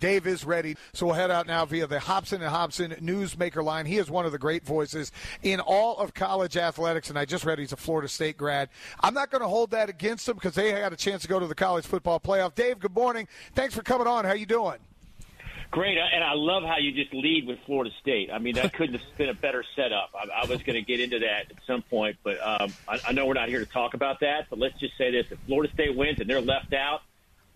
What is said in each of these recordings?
Dave is ready, so we'll head out now via the Hobson and Hobson Newsmaker line. He is one of the great voices in all of college athletics, and I just read he's a Florida State grad. I'm not going to hold that against him because they had a chance to go to the college football playoff. Dave, good morning. Thanks for coming on. How are you doing? Great, and I love how you just lead with Florida State. I mean, that couldn't have been a better setup. I, I was going to get into that at some point, but um, I, I know we're not here to talk about that. But let's just say this: if Florida State wins and they're left out,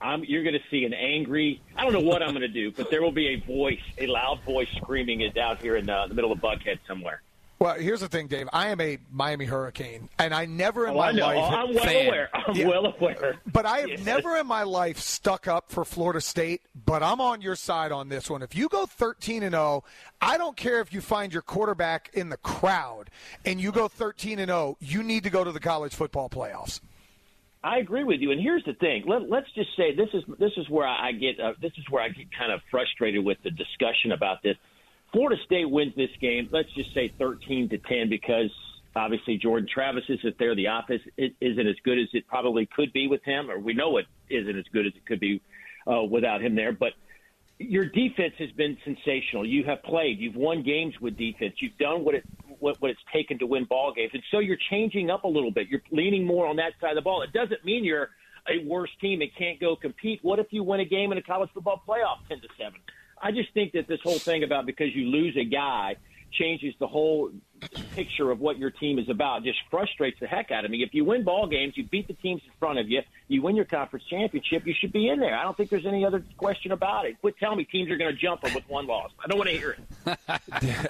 I'm, you're going to see an angry. I don't know what I'm going to do, but there will be a voice, a loud voice, screaming it out here in uh, the middle of Buckhead somewhere. Well, here's the thing, Dave. I am a Miami Hurricane, and I never in oh, my I know. life. I'm well fan. aware. I'm Yeah. well aware. But I have Yes. never in my life stuck up for Florida State, but I'm on your side on this one. If you go 13 and 0, I don't care if you find your quarterback in the crowd and you go 13 and 0, you need to go to the college football playoffs. I agree with you. And here's the thing. Let, let's just say this is this is where I get uh, this is where I get kind of frustrated with the discussion about this. Florida State wins this game. Let's just say 13 to 10 because obviously Jordan Travis isn't there. The offense i- isn't as good as it probably could be with him, or we know it isn't as good as it could be uh, without him there. But your defense has been sensational. You have played. You've won games with defense. You've done what it what, what it's taken to win ball games, and so you're changing up a little bit. You're leaning more on that side of the ball. It doesn't mean you're a worse team and can't go compete. What if you win a game in a college football playoff, ten to seven? I just think that this whole thing about because you lose a guy changes the whole picture of what your team is about. Just frustrates the heck out of me. If you win ball games, you beat the teams in front of you, you win your conference championship, you should be in there. I don't think there's any other question about it. Quit telling me teams are going to jump them with one loss. I don't want to hear it.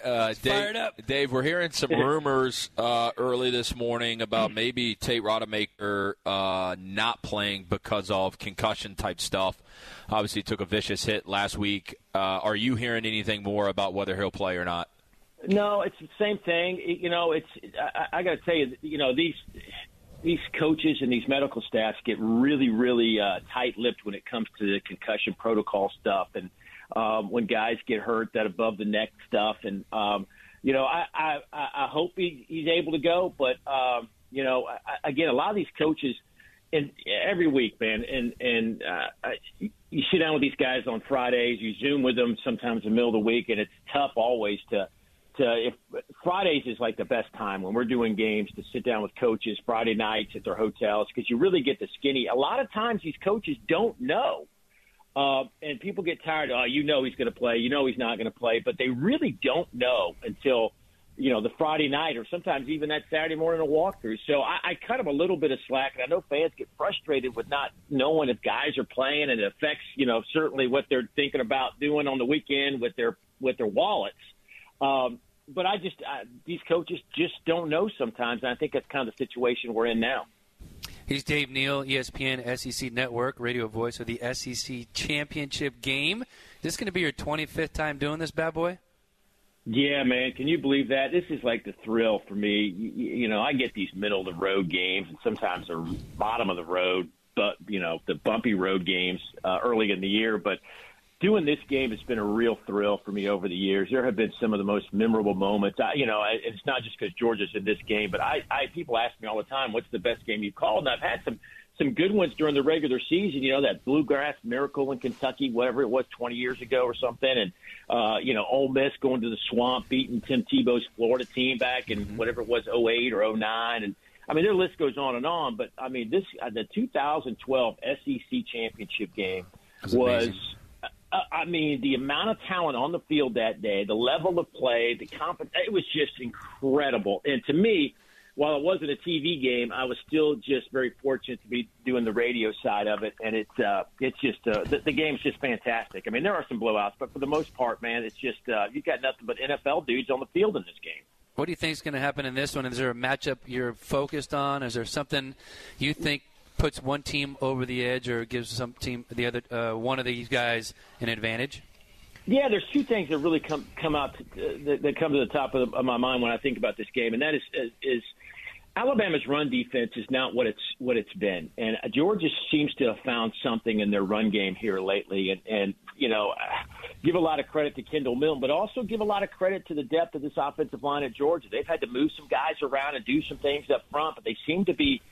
Uh, Dave, Dave, we're hearing some rumors uh, early this morning about maybe Tate Rodemaker uh, not playing because of concussion type stuff. Obviously, he took a vicious hit last week. Uh, are you hearing anything more about whether he'll play or not? No, it's the same thing. You know, it's I, I got to tell you, you know these these coaches and these medical staffs get really, really uh, tight-lipped when it comes to the concussion protocol stuff, and um, when guys get hurt, that above the neck stuff, and um, you know, I I, I I hope he, he's able to go, but um, you know, I, again, a lot of these coaches. And every week, man, and and uh, I, you sit down with these guys on Fridays, you Zoom with them sometimes in the middle of the week, and it's tough always to to if Fridays is like the best time when we're doing games to sit down with coaches Friday nights at their hotels because you really get the skinny. A lot of times these coaches don't know, uh, and people get tired. Oh, you know he's going to play. You know he's not going to play, but they really don't know until you know the Friday night or sometimes even that Saturday morning a walkthrough. So I, I cut them a little bit of slack, and I know fans get frustrated with not knowing if guys are playing, and it affects you know certainly what they're thinking about doing on the weekend with their with their wallets. Um, but I just I, these coaches just don't know sometimes, and I think that's kind of the situation we're in now. He's Dave Neal, ESPN SEC Network, radio voice of the SEC Championship game. Is this going to be your 25th time doing this, bad boy? Yeah, man, can you believe that? This is like the thrill for me. You, you know, I get these middle of the road games, and sometimes they're bottom of the road, but you know, the bumpy road games uh, early in the year. But doing this game has been a real thrill for me over the years. There have been some of the most memorable moments. I, you know, I, it's not just because Georgia's in this game, but I, I people ask me all the time, "What's the best game you've called?" And I've had some some good ones during the regular season. You know, that bluegrass miracle in Kentucky, whatever it was, 20 years ago or something, and uh, you know, Ole Miss going to the swamp, beating Tim Tebow's Florida team back in whatever it was, 08 or 09, and I mean, their list goes on and on. But I mean, this uh, the 2012 SEC championship game That's was. Uh, I mean, the amount of talent on the field that day, the level of play, the confidence, it was just incredible. And to me, while it wasn't a TV game, I was still just very fortunate to be doing the radio side of it. And it's, uh, it's just, uh, the, the game's just fantastic. I mean, there are some blowouts, but for the most part, man, it's just, uh, you got nothing but NFL dudes on the field in this game. What do you think is going to happen in this one? Is there a matchup you're focused on? Is there something you think puts one team over the edge or gives some team the other uh, one of these guys an advantage? Yeah, there's two things that really come come out uh, that, that, come to the top of, the, of, my mind when I think about this game, and that is is Alabama's run defense is not what it's what it's been, and Georgia seems to have found something in their run game here lately, and and you know, give a lot of credit to Kendall Milton, but also give a lot of credit to the depth of this offensive line at Georgia. They've had to move some guys around and do some things up front, but they seem to be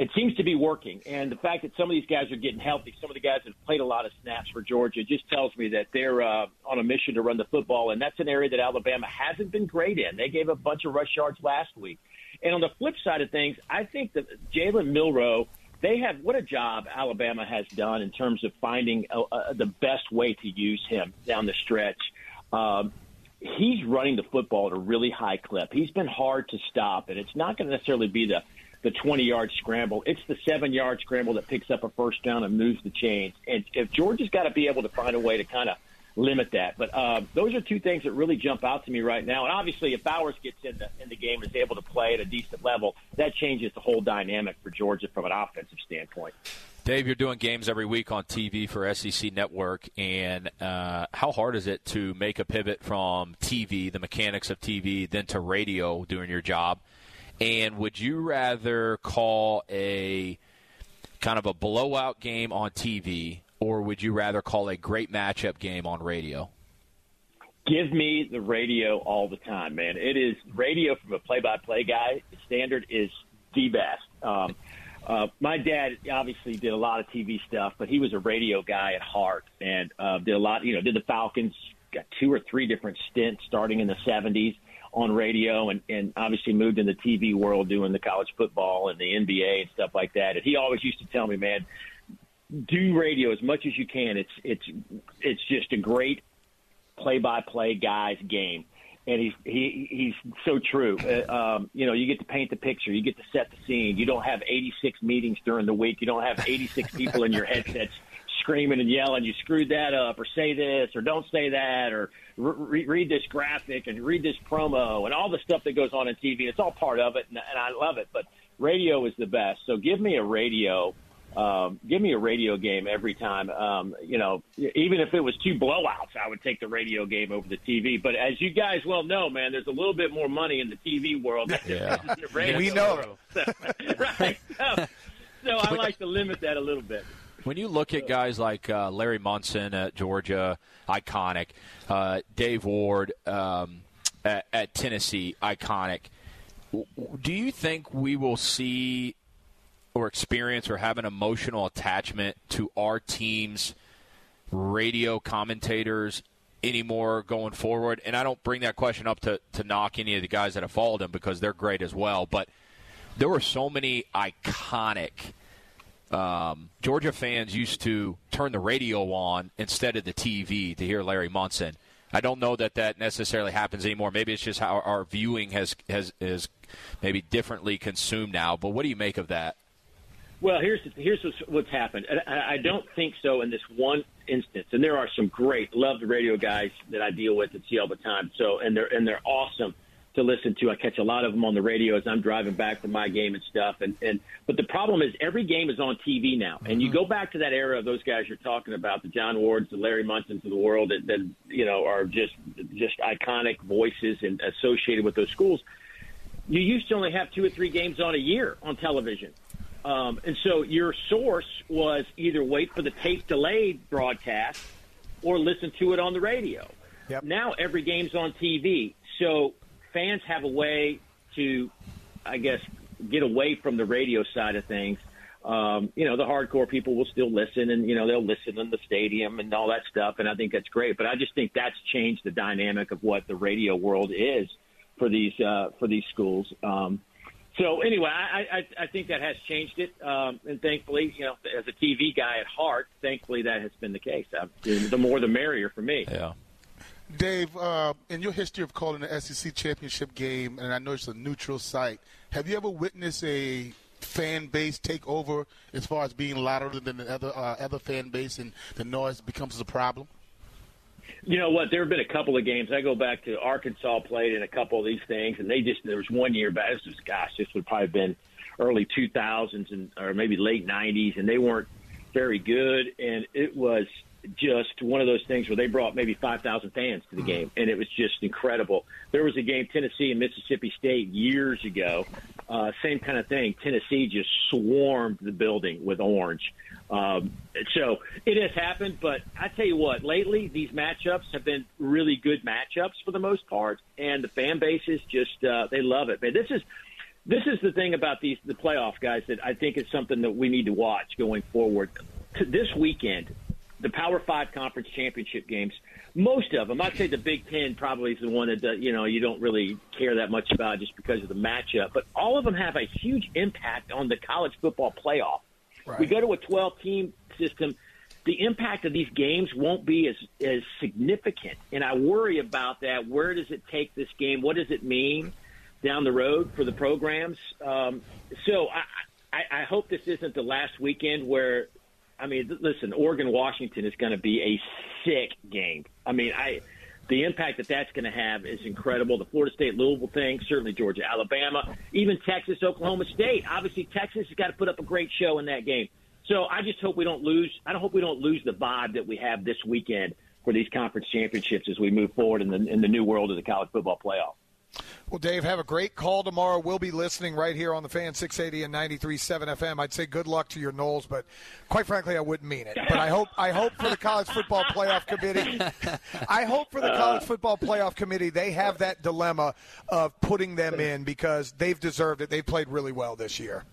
it seems to be working. And the fact that some of these guys are getting healthy, some of the guys have played a lot of snaps for Georgia, just tells me that they're uh, on a mission to run the football. And that's an area that Alabama hasn't been great in. They gave a bunch of rush yards last week. And on the flip side of things, I think that Jalen Milroe, they have what a job Alabama has done in terms of finding uh, uh, the best way to use him down the stretch. Um, he's running the football at a really high clip. He's been hard to stop, and it's not going to necessarily be the the 20 yard scramble. It's the seven yard scramble that picks up a first down and moves the chains. And if Georgia's got to be able to find a way to kind of limit that. But uh, those are two things that really jump out to me right now. And obviously, if Bowers gets in the in the game and is able to play at a decent level, that changes the whole dynamic for Georgia from an offensive standpoint. Dave, you're doing games every week on TV for SEC Network, and uh, how hard is it to make a pivot from TV, the mechanics of TV, then to radio doing your job? And would you rather call a kind of a blowout game on TV, or would you rather call a great matchup game on radio? Give me the radio all the time, man. It is radio from a play-by-play guy. The Standard is the best. Um, uh, my dad obviously did a lot of TV stuff, but he was a radio guy at heart and uh, did a lot. You know, did the Falcons, got two or three different stints starting in the '70s on radio and, and obviously moved in the TV world doing the college football and the NBA and stuff like that. And he always used to tell me, man, do radio as much as you can. It's it's it's just a great play-by-play guy's game, and he's he he's so true. Uh, um, you know, you get to paint the picture, you get to set the scene. You don't have 86 meetings during the week. You don't have 86 people in your headsets screaming and yelling, "You screwed that up," or "Say this," or "Don't say that," or re- "Read this graphic," and "Read this promo," and all the stuff that goes on in TV. It's all part of it, and, and I love it. But radio is the best. So give me a radio. Um, give me a radio game every time. Um, you know, even if it was two blowouts, I would take the radio game over the TV. But as you guys well know, man, there's a little bit more money in the TV world. Than yeah, we know. right. So, so I like to limit that a little bit. When you look at guys like uh, Larry Munson at Georgia, iconic, uh, Dave Ward um, at, at Tennessee, iconic, do you think we will see or experience or have an emotional attachment to our team's radio commentators anymore going forward? And I don't bring that question up to, to knock any of the guys that have followed him because they're great as well. But there were so many iconic um, Georgia fans used to turn the radio on instead of the TV to hear Larry Munson. I don't know that that necessarily happens anymore. Maybe it's just how our viewing has has is maybe differently consumed now. But what do you make of that? Well, here's here's what's happened. I don't think so in this one instance. And there are some great, love the radio guys that I deal with and see all the time. So and they're and they're awesome to listen to. I catch a lot of them on the radio as I'm driving back from my game and stuff. And, and but the problem is every game is on TV now, and you mm-hmm. go back to that era of those guys you're talking about, the John Wards, the Larry Munsons of the world, that, that you know are just just iconic voices and associated with those schools. You used to only have two or three games on a year on television. Um, and so your source was either wait for the tape delayed broadcast or listen to it on the radio. Yep. Now every game's on TV. So fans have a way to, I guess, get away from the radio side of things. Um, you know, the hardcore people will still listen and, you know, they'll listen in the stadium and all that stuff. And I think that's great. But I just think that's changed the dynamic of what the radio world is for these, uh, for these schools. Um, so anyway, I, I, I think that has changed it. Um, and thankfully, you know, as a TV guy at heart, thankfully that has been the case. Uh, the more the merrier for me. Yeah. Dave, uh, in your history of calling the SEC championship game, and I know it's a neutral site, have you ever witnessed a fan base take over as far as being louder than the other uh, other fan base, and the noise becomes a problem? You know what? There have been a couple of games. I go back to Arkansas played in a couple of these things, and they just there was one year back. This was gosh, this would probably have been early 2000s and or maybe late 90s, and they weren't very good, and it was just one of those things where they brought maybe 5,000 fans to the game, and it was just incredible. There was a game, Tennessee and Mississippi State, years ago. Uh, same kind of thing. Tennessee just swarmed the building with orange. Um, so it has happened, but I tell you what, lately these matchups have been really good matchups for the most part, and the fan bases just uh, they love it. Man, this is this is the thing about these the playoff guys that I think is something that we need to watch going forward. To this weekend, the Power Five conference championship games, most of them, I'd say the Big Ten probably is the one that uh, you know you don't really care that much about just because of the matchup. But all of them have a huge impact on the college football playoff. Right. We go to a 12 team system. The impact of these games won't be as as significant, and I worry about that. Where does it take this game? What does it mean down the road for the programs? Um, so I, I, I hope this isn't the last weekend where I mean, listen, Oregon Washington is going to be a sick game. I mean, I the impact that that's going to have is incredible. The Florida State Louisville thing, certainly Georgia, Alabama, even Texas, Oklahoma State. Obviously, Texas has got to put up a great show in that game. So I just hope we don't lose. I don't hope we don't lose the vibe that we have this weekend for these conference championships as we move forward in the in the new world of the college football playoff. Well, Dave, have a great call tomorrow. We'll be listening right here on the Fan 680 and 93.7 FM. I'd say good luck to your Noles, but quite frankly, I wouldn't mean it. But I hope I hope for the College Football Playoff Committee, I hope for the College Football Playoff Committee, they have that dilemma of putting them in because they've deserved it. They've played really well this year.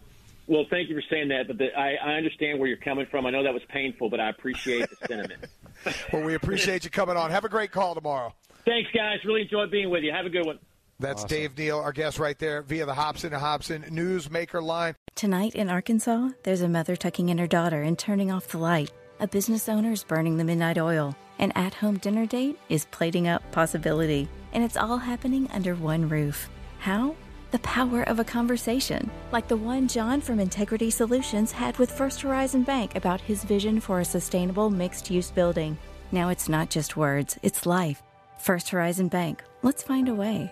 Well, thank you for saying that, but the, I, I understand where you're coming from. I know that was painful, but I appreciate the sentiment. well, we appreciate you coming on. Have a great call tomorrow. Thanks, guys. Really enjoyed being with you. Have a good one. That's awesome. Dave Neal, our guest right there via the Hobson and Hobson Newsmaker line. Tonight in Arkansas, there's a mother tucking in her daughter and turning off the light. A business owner is burning the midnight oil. An at home dinner date is plating up possibility. And it's all happening under one roof. How? The power of a conversation, like the one John from Integrity Solutions had with First Horizon Bank about his vision for a sustainable mixed use building. Now it's not just words, it's life. First Horizon Bank. Let's find a way.